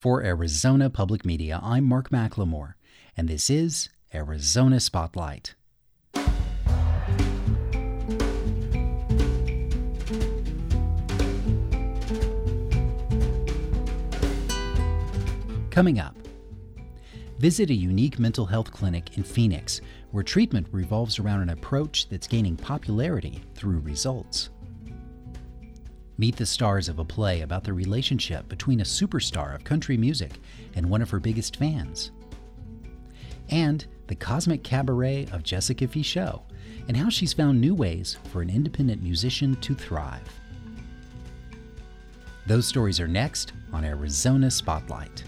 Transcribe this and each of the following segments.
For Arizona Public Media, I'm Mark McLemore, and this is Arizona Spotlight. Coming up, visit a unique mental health clinic in Phoenix where treatment revolves around an approach that's gaining popularity through results. Meet the stars of a play about the relationship between a superstar of country music and one of her biggest fans. And the cosmic cabaret of Jessica Fichot and how she's found new ways for an independent musician to thrive. Those stories are next on Arizona Spotlight.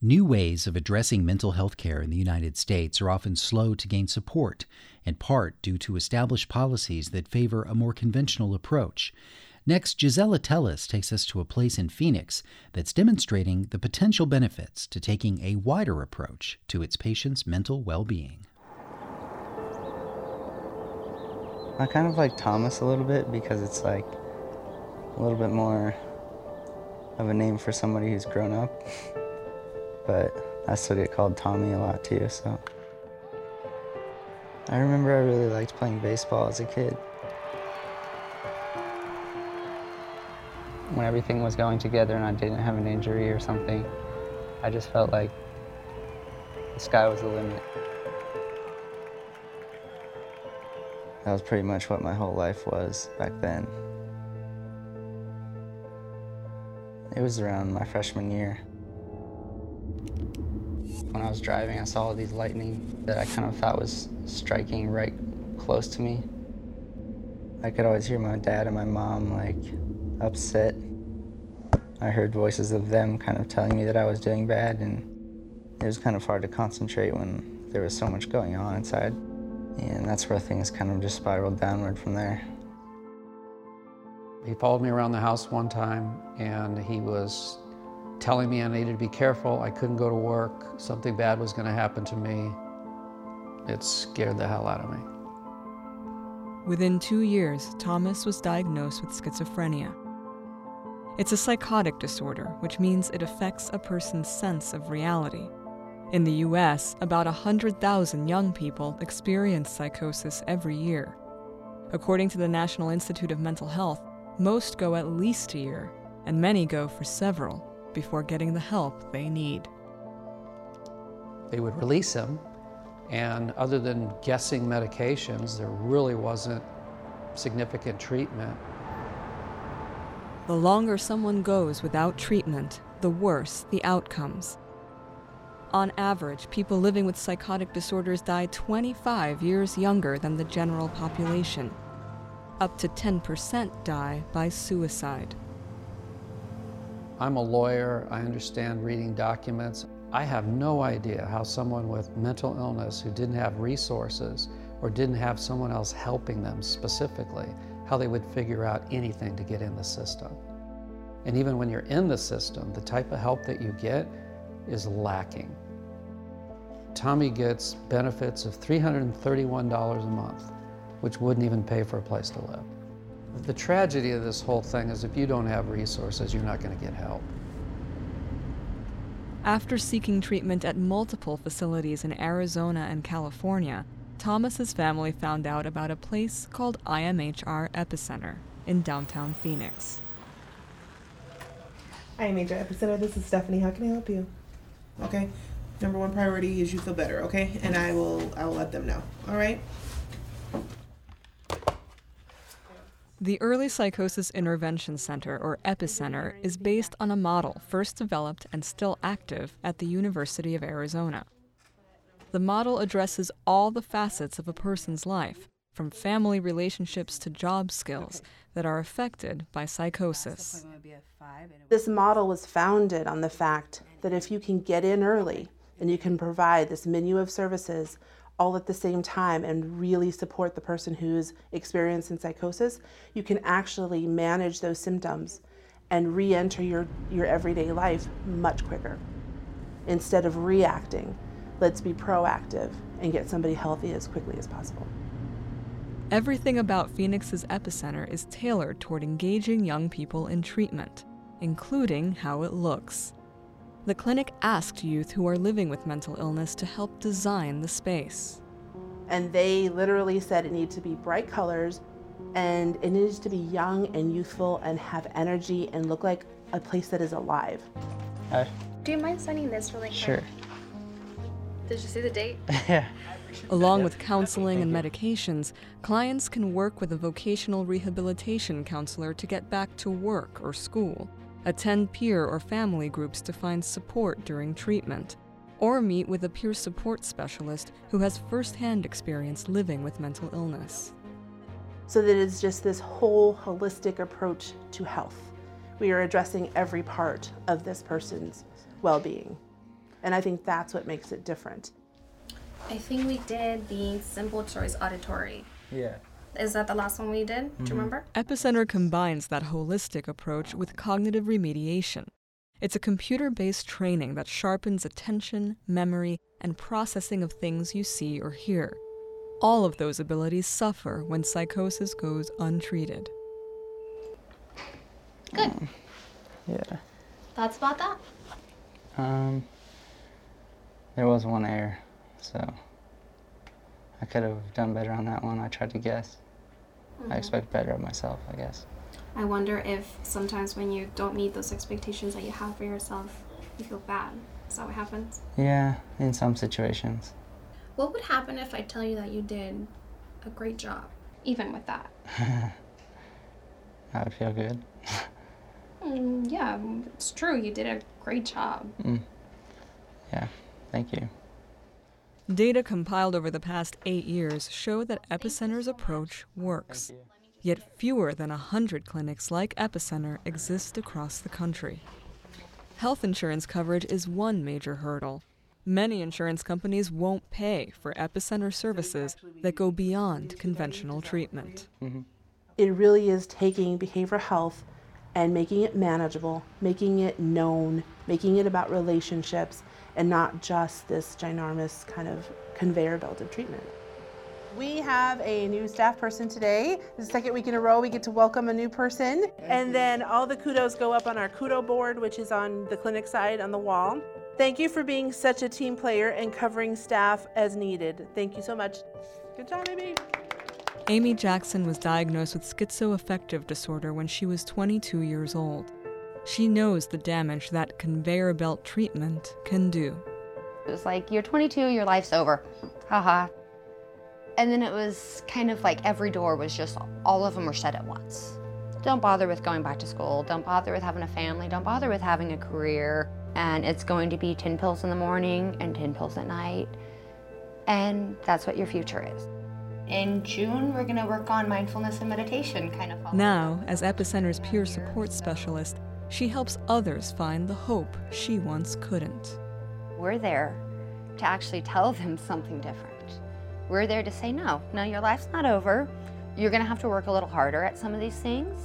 New ways of addressing mental health care in the United States are often slow to gain support, in part due to established policies that favor a more conventional approach. Next, Gisela Telis takes us to a place in Phoenix that's demonstrating the potential benefits to taking a wider approach to its patients' mental well being. I kind of like Thomas a little bit because it's like a little bit more of a name for somebody who's grown up. but I still get called Tommy a lot too, so. I remember I really liked playing baseball as a kid. When everything was going together and I didn't have an injury or something, I just felt like the sky was the limit. That was pretty much what my whole life was back then. It was around my freshman year. When I was driving, I saw these lightning that I kind of thought was striking right close to me. I could always hear my dad and my mom like upset. I heard voices of them kind of telling me that I was doing bad, and it was kind of hard to concentrate when there was so much going on inside. And that's where things kind of just spiraled downward from there. He followed me around the house one time, and he was telling me I needed to be careful, I couldn't go to work, something bad was going to happen to me. It scared the hell out of me. Within two years, Thomas was diagnosed with schizophrenia. It's a psychotic disorder, which means it affects a person's sense of reality. In the US, about 100,000 young people experience psychosis every year. According to the National Institute of Mental Health, most go at least a year, and many go for several before getting the help they need. They would release him, and other than guessing medications, there really wasn't significant treatment. The longer someone goes without treatment, the worse the outcomes. On average, people living with psychotic disorders die 25 years younger than the general population. Up to 10% die by suicide. I'm a lawyer, I understand reading documents. I have no idea how someone with mental illness who didn't have resources or didn't have someone else helping them specifically, how they would figure out anything to get in the system. And even when you're in the system, the type of help that you get is lacking. Tommy gets benefits of $331 a month, which wouldn't even pay for a place to live. The tragedy of this whole thing is if you don't have resources, you're not going to get help. After seeking treatment at multiple facilities in Arizona and California, Thomas's family found out about a place called IMHR Epicenter in downtown Phoenix. IMHR Epicenter, this is Stephanie. How can I help you? Okay. Number one priority is you feel better, okay? And I will I will let them know. All right? The Early Psychosis Intervention Center, or Epicenter, is based on a model first developed and still active at the University of Arizona. The model addresses all the facets of a person's life, from family relationships to job skills, that are affected by psychosis. This model was founded on the fact that if you can get in early and you can provide this menu of services all at the same time and really support the person who's experiencing psychosis, you can actually manage those symptoms and re-enter your, your everyday life much quicker. Instead of reacting, let's be proactive and get somebody healthy as quickly as possible. Everything about Phoenix's epicenter is tailored toward engaging young people in treatment, including how it looks. The clinic asked youth who are living with mental illness to help design the space. And they literally said it needs to be bright colors and it needs to be young and youthful and have energy and look like a place that is alive. Uh, Do you mind signing this really quick? sure. Did you see the date? yeah. Along with counseling and medications, clients can work with a vocational rehabilitation counselor to get back to work or school, attend peer or family groups to find support during treatment, or meet with a peer support specialist who has firsthand experience living with mental illness. So that it's just this whole holistic approach to health. We are addressing every part of this person's well being. And I think that's what makes it different. I think we did the simple choice auditory. Yeah. Is that the last one we did? Do you remember? Epicenter combines that holistic approach with cognitive remediation. It's a computer based training that sharpens attention, memory, and processing of things you see or hear. All of those abilities suffer when psychosis goes untreated. Good. Yeah. Thoughts about that? Um, there was one error, so I could have done better on that one. I tried to guess. I expect better of myself, I guess. I wonder if sometimes when you don't meet those expectations that you have for yourself, you feel bad. Is that what happens? Yeah, in some situations. What would happen if I tell you that you did a great job, even with that? I would feel good. Mm, yeah, it's true. You did a great job. Yeah, thank you. Data compiled over the past eight years show that Epicenter's approach works. Yet fewer than 100 clinics like Epicenter exist across the country. Health insurance coverage is one major hurdle. Many insurance companies won't pay for Epicenter services that go beyond conventional treatment. Mm-hmm. It really is taking behavioral health and making it manageable, making it known, making it about relationships, and not just this ginormous kind of conveyor belt of treatment. We have a new staff person today. The second week in a row, we get to welcome a new person. And then all the kudos go up on our kudo board, which is on the clinic side on the wall. Thank you for being such a team player and covering staff as needed. Thank you so much. Good job, Amy. Amy Jackson was diagnosed with schizoaffective disorder when she was 22 years old. She knows the damage that conveyor belt treatment can do. It was like, you're 22, your life's over. Haha. And then it was kind of like every door was just, all of them were shut at once. Don't bother with going back to school. Don't bother with having a family. Don't bother with having a career. And it's going to be 10 pills in the morning and 10 pills at night. And that's what your future is. In June, we're going to work on mindfulness and meditation, kind of. Now, as Epicenter's peer support specialist, she helps others find the hope she once couldn't. We're there to actually tell them something different. We're there to say, no, no, your life's not over. You're gonna have to work a little harder at some of these things.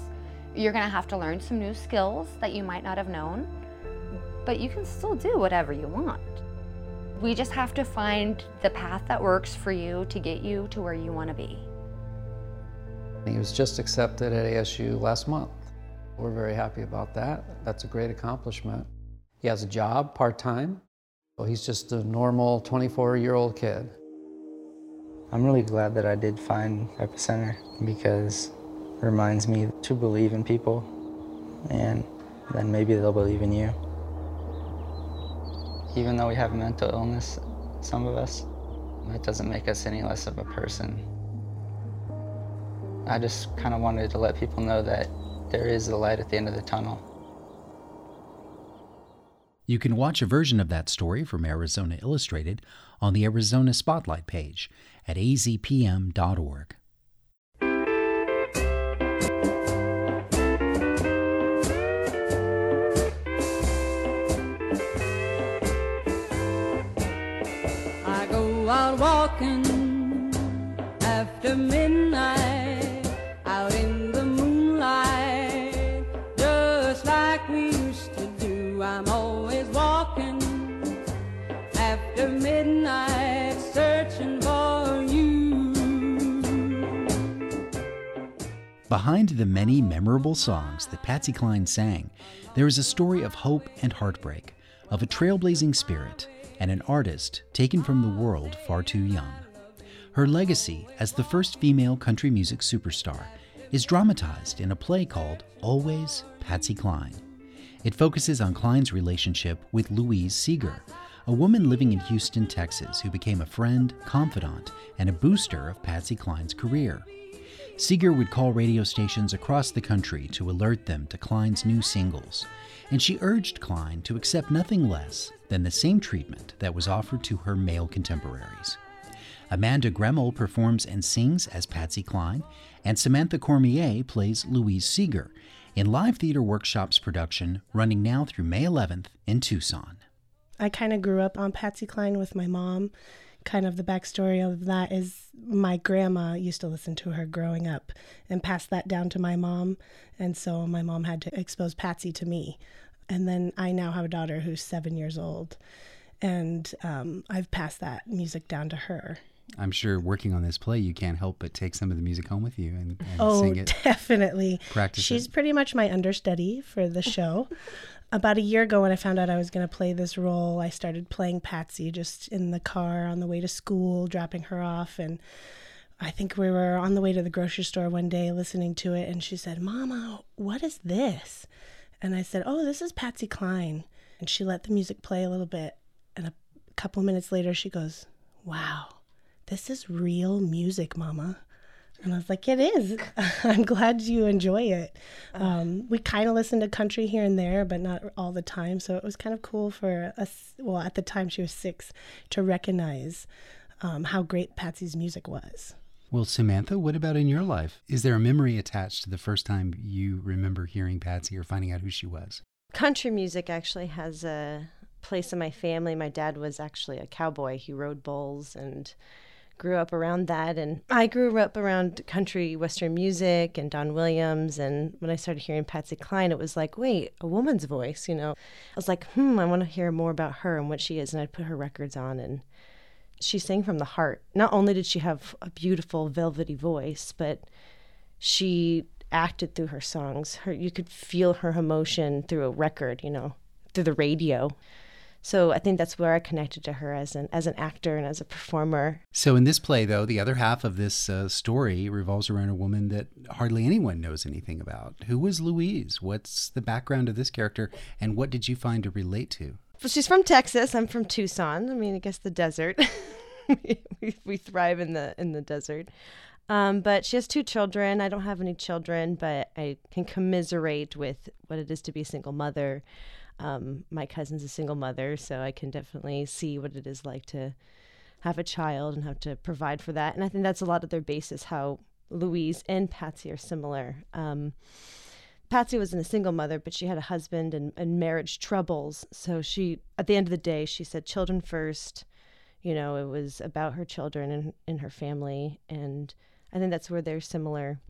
You're gonna have to learn some new skills that you might not have known, but you can still do whatever you want. We just have to find the path that works for you to get you to where you wanna be. He was just accepted at ASU last month. We're very happy about that. That's a great accomplishment. He has a job part time. Well, he's just a normal 24 year old kid. I'm really glad that I did find Epicenter because it reminds me to believe in people and then maybe they'll believe in you. Even though we have mental illness, some of us, that doesn't make us any less of a person. I just kind of wanted to let people know that there is a light at the end of the tunnel. You can watch a version of that story from Arizona Illustrated on the Arizona Spotlight page at azpm.org. I go out walking after midnight, Behind the many memorable songs that Patsy Cline sang, there is a story of hope and heartbreak, of a trailblazing spirit, and an artist taken from the world far too young. Her legacy as the first female country music superstar is dramatized in a play called Always Patsy Cline. It focuses on Cline's relationship with Louise Seger, a woman living in Houston, Texas, who became a friend, confidant, and a booster of Patsy Cline's career. Seger would call radio stations across the country to alert them to Cline's new singles, and she urged Klein to accept nothing less than the same treatment that was offered to her male contemporaries. Amanda Gremmel performs and sings as Patsy Cline, and Samantha Cormier plays Louise Seger in Live Theater Workshop's production running now through May 11th in Tucson. I kind of grew up on Patsy Cline with my mom. Kind of the backstory of that is my grandma used to listen to her growing up and pass that down to my mom. And so my mom had to expose Patsy to me. And then I now have a daughter who's seven years old. And um, I've passed that music down to her. I'm sure working on this play, you can't help but take some of the music home with you and, and oh, sing it. definitely. Practice She's it. pretty much my understudy for the show. About a year ago, when I found out I was going to play this role, I started playing Patsy just in the car on the way to school, dropping her off. And I think we were on the way to the grocery store one day listening to it, and she said, Mama, what is this? And I said, Oh, this is Patsy Cline. And she let the music play a little bit. And a couple of minutes later, she goes, Wow, this is real music, Mama. And I was like, it is. I'm glad you enjoy it. Um, we kind of listen to country here and there, but not all the time. So it was kind of cool for us. Well, at the time she was six, to recognize um, how great Patsy's music was. Well, Samantha, what about in your life? Is there a memory attached to the first time you remember hearing Patsy or finding out who she was? Country music actually has a place in my family. My dad was actually a cowboy. He rode bulls and grew up around that. And I grew up around country western music and Don Williams. And when I started hearing Patsy Cline it was like wait a woman's voice you know? I was like hmm I want to hear more about her and what she is. And I'd put her records on and she sang from the heart. Not only did she have a beautiful velvety voice but she acted through her songs. Her you could feel her emotion through a record you know through the radio so I think that's where I connected to her as an as an actor and as a performer. So in this play, though, the other half of this uh, story revolves around a woman that hardly anyone knows anything about. Who was Louise? What's the background of this character, and what did you find to relate to? Well, she's from Texas. I'm from Tucson. I mean, I guess the desert. we, we thrive in the in the desert. Um, but she has two children. I don't have any children, but I can commiserate with what it is to be a single mother. Um, my cousin's a single mother, so I can definitely see what it is like to have a child and have to provide for that. And I think that's a lot of their basis how Louise and Patsy are similar. Um, Patsy wasn't a single mother, but she had a husband and, and marriage troubles. So she, at the end of the day, she said, children first. You know, it was about her children and, and her family. And I think that's where they're similar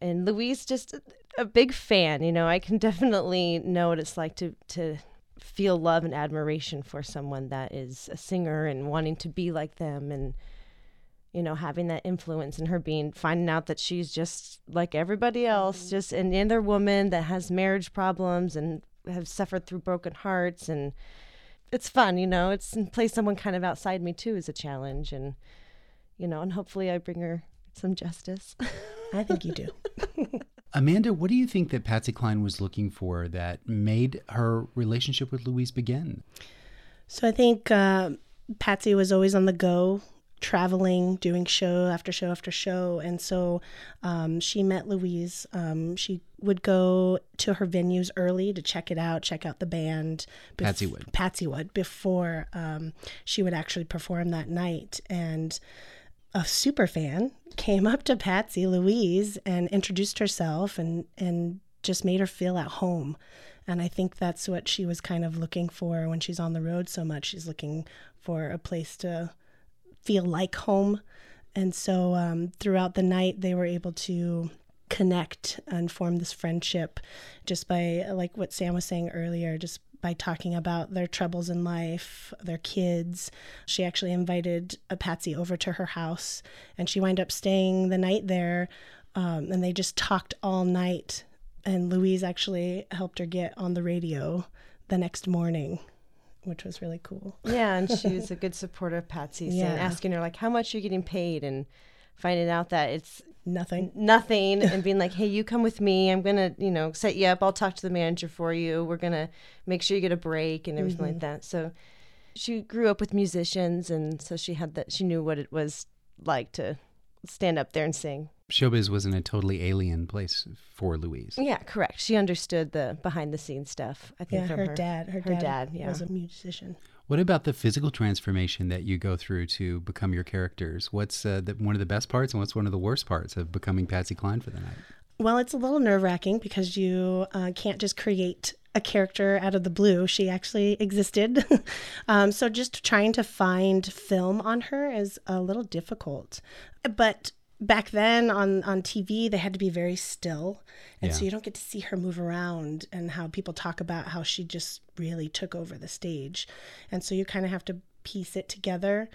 and Louise just a big fan. You know, I can definitely know what it's like to to feel love and admiration for someone that is a singer and wanting to be like them and you know having that influence and her being finding out that she's just like everybody else mm-hmm. just an inner woman that has marriage problems and have suffered through broken hearts and it's fun you know it's play someone kind of outside me too is a challenge and you know and hopefully i bring her some justice I think you do. Amanda, what do you think that Patsy Cline was looking for that made her relationship with Louise begin? So I think uh, Patsy was always on the go, traveling, doing show after show after show. And so um, she met Louise. Um, she would go to her venues early to check it out, check out the band. Bef- Patsy would. Patsy would before um, she would actually perform that night. And a super fan came up to Patsy Louise and introduced herself and and just made her feel at home. And I think that's what she was kind of looking for when she's on the road so much. She's looking for a place to feel like home. And so um, throughout the night, they were able to connect and form this friendship just by, like what Sam was saying earlier, just by talking about their troubles in life, their kids. She actually invited a Patsy over to her house, and she wound up staying the night there Um, and they just talked all night. And Louise actually helped her get on the radio the next morning, which was really cool. Yeah, and she was a good supporter of Patsy's Yeah. and asking her like, "How much you're getting paid?" and finding out that it's nothing, nothing, and being like, "Hey, you come with me. I'm gonna, you know, set you up. I'll talk to the manager for you. We're gonna make sure you get a break and everything like Mhm. that." So she grew up with musicians, and so she had that. She knew what it was like to stand up there and sing. Showbiz wasn't a totally alien place for Louise. Yeah, correct. She understood the behind the scenes stuff. I think Yeah, from her, dad. Her, her dad, dad, yeah. was a musician. What about the physical transformation that you go through to become your characters? What's uh, the, one of the best parts and what's one of the worst parts of becoming Patsy Cline for the night? Well, it's a little nerve wracking because you uh, can't just create a character out of the blue. She actually existed. um, so just trying to find film on her is a little difficult. But back then on, on TV, they had to be very still. And so you don't get to see her move around and how people talk about how she just really took over the stage. And so you kind of have to piece it together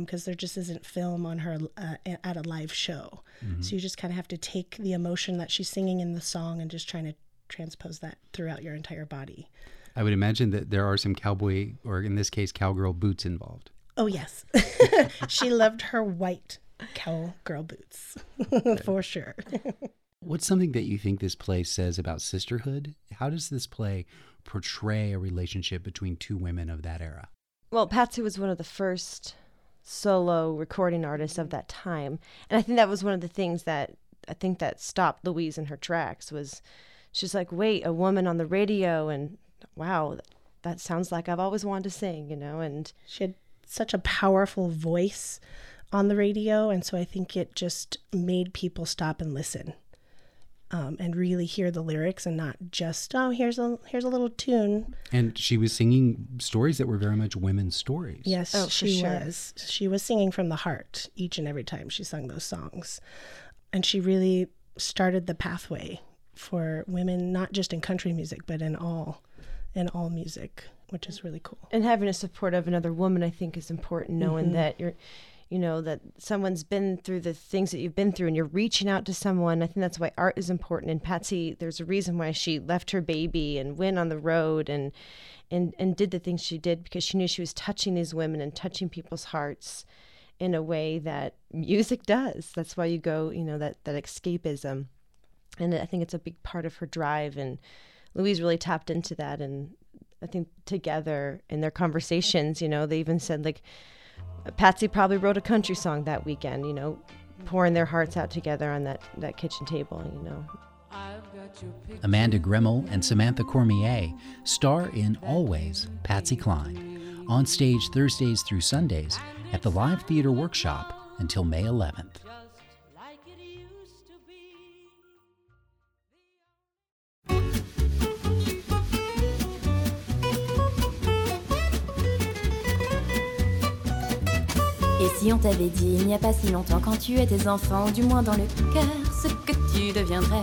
because there just isn't film on her uh, at a live show. Mhm. So you just kind of have to take the emotion that she's singing in the song and just trying to transpose that throughout your entire body. I would imagine that there are some cowboy, or in this case, cowgirl boots involved. Oh, yes. she loved her white cowgirl boots for sure. What's something that you think this play says about sisterhood? How does this play portray a relationship between two women of that era? Well, Patsy was one of the first solo recording artists of that time, and I think that was one of the things that I think that stopped Louise in her tracks was she's like, "Wait, a woman on the radio," and wow, that sounds like I've always wanted to sing, you know, and she had such a powerful voice on the radio. And so I think it just made people stop and listen. Um, and really hear the lyrics and not just oh here's a here's a little tune And she was singing stories that were very much women's stories. Yes, Oh, she sure. was. She was singing from the heart each and every time she sung those songs. And she really started the pathway for women not just in country music but in all in all music, which is really cool. and having a support of another woman i think is important knowing Mhm. that you're you know that someone's been through the things that you've been through and you're reaching out to someone. I think that's why art is important. And patsy there's a reason why she left her baby and went on the road and and and did the things she did because she knew she was touching these women and touching people's hearts in a way that music does. That's why you go you know that that escapism. And i think it's a big part of her drive. And louise really tapped into that. And i think together in their conversations you know they even said like patsy probably wrote a country song that weekend you know pouring their hearts out together on that that kitchen table you know Amanda Grimmel and Samantha Cormier star in Always Patsy Cline, on stage Thursdays through Sundays at the Live Theater Workshop until May 11th. On t'avait dit il n'y a pas si longtemps quand tu étais enfant, du moins dans le cœur, ce que tu deviendrais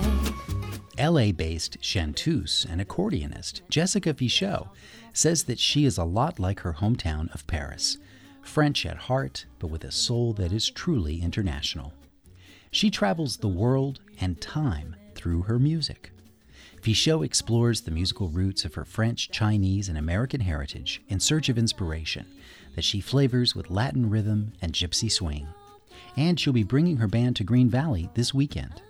LA based chanteuse and accordionist Jessica Fichot says that she is a lot like her hometown of Paris French at heart, but with a soul that is truly international. She travels the world and time through her music. Fichot explores the musical roots of her French, Chinese, and American heritage in search of inspiration that she flavors with Latin rhythm and gypsy swing. And she'll be bringing her band to Green Valley this weekend.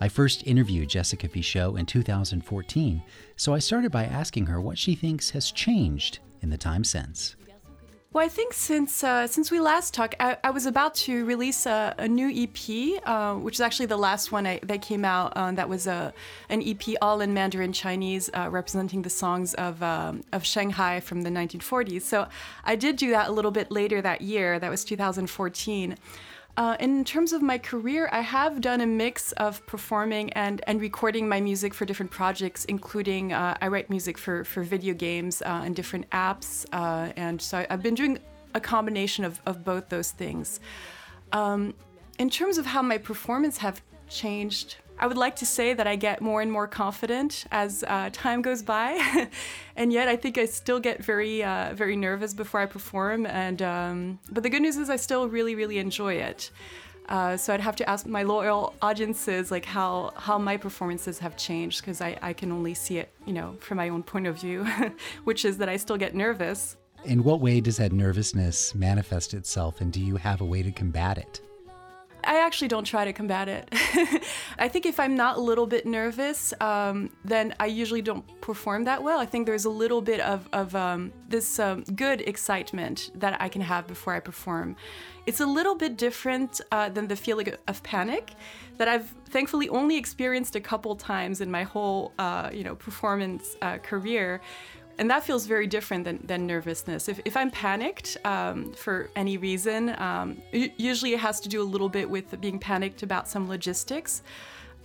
I first interviewed Jessica Fichot in 2014, so I started by asking her what she thinks has changed in the time since. Well, I think since uh, since we last talked, I, I was about to release a, a new EP, uh, which is actually the last one I, that came out. Uh, that was a an EP all in Mandarin Chinese, uh, representing the songs of um, of Shanghai from the 1940s. So I did do that a little bit later that year. That was 2014. Uh, in terms of my career, I have done a mix of performing and, and recording my music for different projects, including uh, I write music for, for video games uh, and different apps. Uh, and so I've been doing a combination of, of both those things. Um, in terms of how my performance have changed, I would like to say that I get more and more confident as uh, time goes by, and yet I think I still get very, uh, very nervous before I perform. And um, but the good news is I still really, really enjoy it. Uh, so I'd have to ask my loyal audiences like how how my performances have changed because I, I can only see it you know from my own point of view, which is that I still get nervous. In what way does that nervousness manifest itself, and do you have a way to combat it? I actually don't try to combat it. I think if I'm not a little bit nervous, um, then I usually don't perform that well. I think there's a little bit of, of um, this um, good excitement that I can have before I perform. It's a little bit different uh, than the feeling of panic that I've thankfully only experienced a couple times in my whole, uh, you know, performance uh, career and that feels very different than, than nervousness. If, if I'm panicked um, for any reason, um, usually it has to do a little bit with being panicked about some logistics.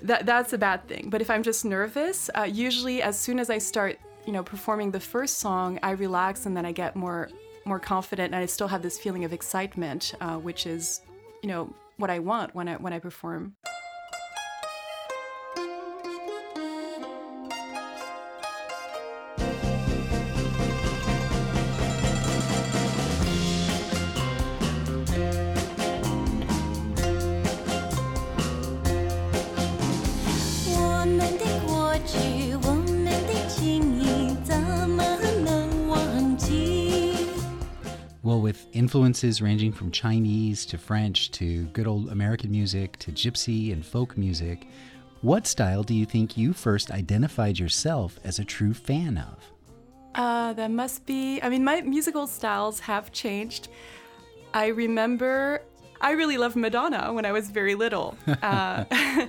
That, that's a bad thing. But if I'm just nervous, uh, usually as soon as I start, you know, performing the first song, I relax and then I get more more confident, and I still have this feeling of excitement, uh, which is, you know, what I want when I when I perform. Influences ranging from Chinese to French to good old American music to gypsy and folk music, what style do you think you first identified yourself as a true fan of? Uh, that must be, I mean, my musical styles have changed. I remember I really loved Madonna when I was very little. Uh,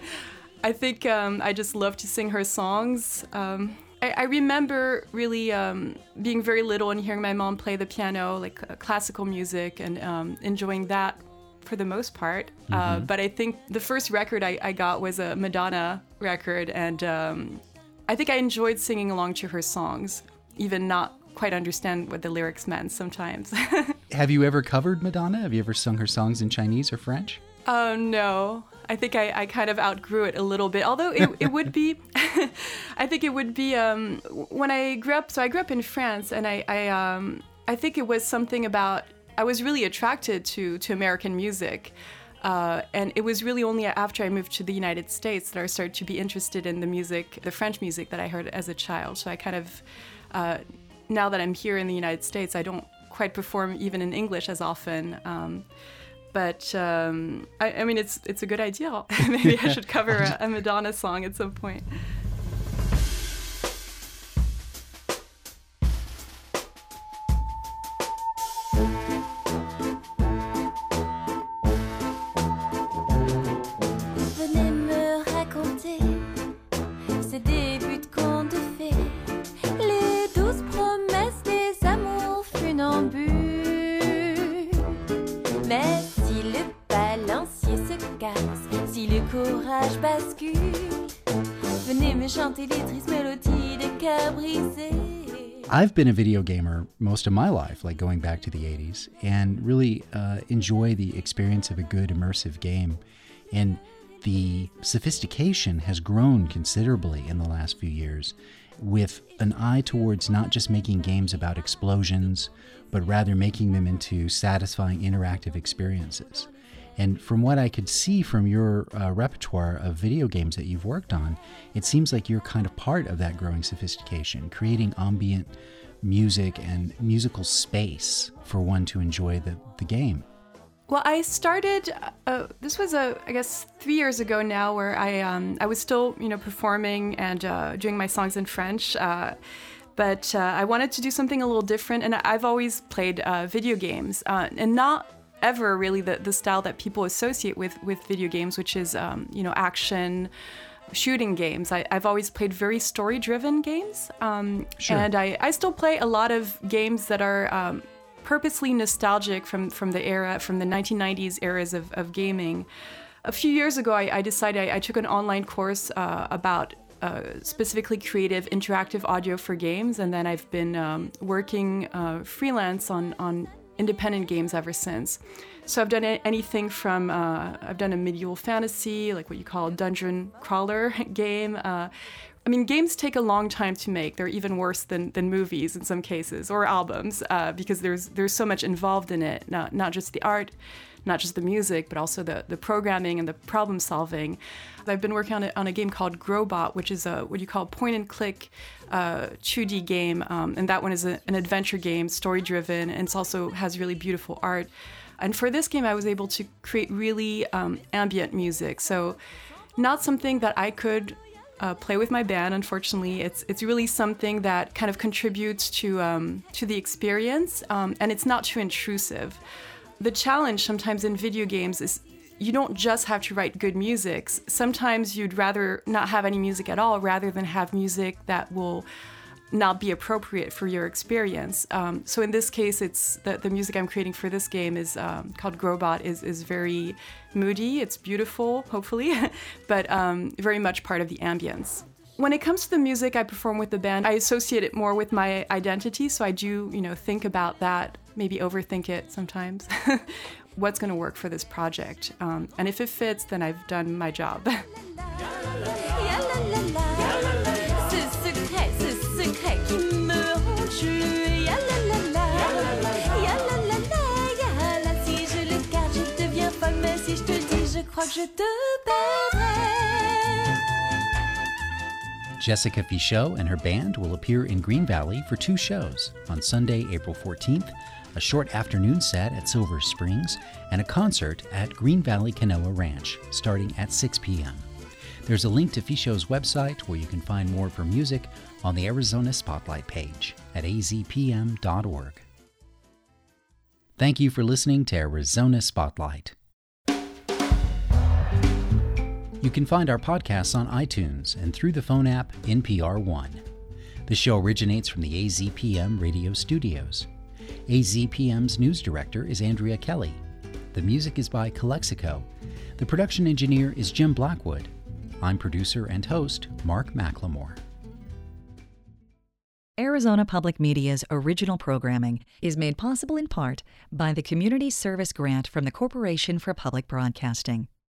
I think um, I just loved to sing her songs. Um, I, I remember really um, being very little and hearing my mom play the piano, like uh, classical music, and um, enjoying that for the most part. Uh, Mm-hmm. Uh, but I think the first record I, I got was a Madonna record, and um, I think I enjoyed singing along to her songs, even not quite understand what the lyrics meant sometimes. Have you ever covered Madonna? Have you ever sung her songs in Chinese or French? Oh no. I think I, I kind of outgrew it a little bit. Although it, it would be, I think it would be um, when I grew up. So I grew up in France, and I I, um, I think it was something about I was really attracted to to American music. Uh, and it was really only after I moved to the United States that I started to be interested in the music, the French music that I heard as a child. So I kind of, uh, now that I'm here in the United States, I don't quite perform even in English as often. Um, but um, I, I, mean, it's it's a good idea. Maybe I should cover a, a Madonna song at some point. I've been a video gamer most of my life, like going back to the 80s, and really uh, enjoy the experience of a good immersive game. And the sophistication has grown considerably in the last few years, with an eye towards not just making games about explosions, but rather making them into satisfying interactive experiences. And from what I could see from your uh, repertoire of video games that you've worked on, it seems like you're kind of part of that growing sophistication, creating ambient music and musical space for one to enjoy the, the game. Well, I started. Uh, this was a, I guess, three years ago now, where I um, I was still, you know, performing and uh, doing my songs in French. Uh, but uh, I wanted to do something a little different, and I've always played uh, video games, uh, and not ever really the, the style that people associate with with video games, which is, um, you know, action shooting games. I, have always played very story driven games, um, Sure. and I, I still play a lot of games that are. Um, purposely nostalgic from, from the era, from the 1990s eras of, of gaming. A few years ago, I, I decided I, I took an online course uh, about uh, specifically creative interactive audio for games, and then I've been um, working uh, freelance on, on independent games ever since. So I've done anything from uh, I've done a medieval fantasy, like what you call a dungeon crawler game. Uh, I mean, games take a long time to make. They're even worse than, than movies in some cases or albums uh, because there's there's so much involved in it. Not not just the art, not just the music, but also the, the programming and the problem solving. I've been working on a, on a game called Growbot, which is a what you call point and click uh, 2D game, um, and that one is a, an adventure game, story driven, and it also has really beautiful art. And for this game, I was able to create really um, ambient music. So, not something that I could uh, play with my band. Unfortunately, it's it's really something that kind of contributes to um, to the experience, um, and it's not too intrusive. The challenge sometimes in video games is you don't just have to write good music. Sometimes you'd rather not have any music at all, rather than have music that will not be appropriate for your experience. Um, so in this case, it's the, the music I'm creating for this game is um, called Growbot. is is very moody. It's beautiful, hopefully, but um, very much part of the ambience. When it comes to the music I perform with the band, I associate it more with my identity. So I do, you know, think about that, maybe overthink it sometimes. What's going to work for this project? Um, and if it fits, then I've done my job. Jessica Fichot and her band will appear in Green Valley for two shows on Sunday, April 14th, a short afternoon set at Silver Springs, and a concert at Green Valley Canoa Ranch starting at 6 p.m. There's a link to Fichot's website where you can find more of her music on the Arizona Spotlight page at azpm.org. Thank you for listening to Arizona Spotlight. You can find our podcasts on iTunes and through the phone app NPR One. The show originates from the AZPM radio studios. AZPM's news director is Andrea Kelly. The music is by Calexico. The production engineer is Jim Blackwood. I'm producer and host Mark McLemore. Arizona Public Media's original programming is made possible in part by the Community Service Grant from the Corporation for Public Broadcasting.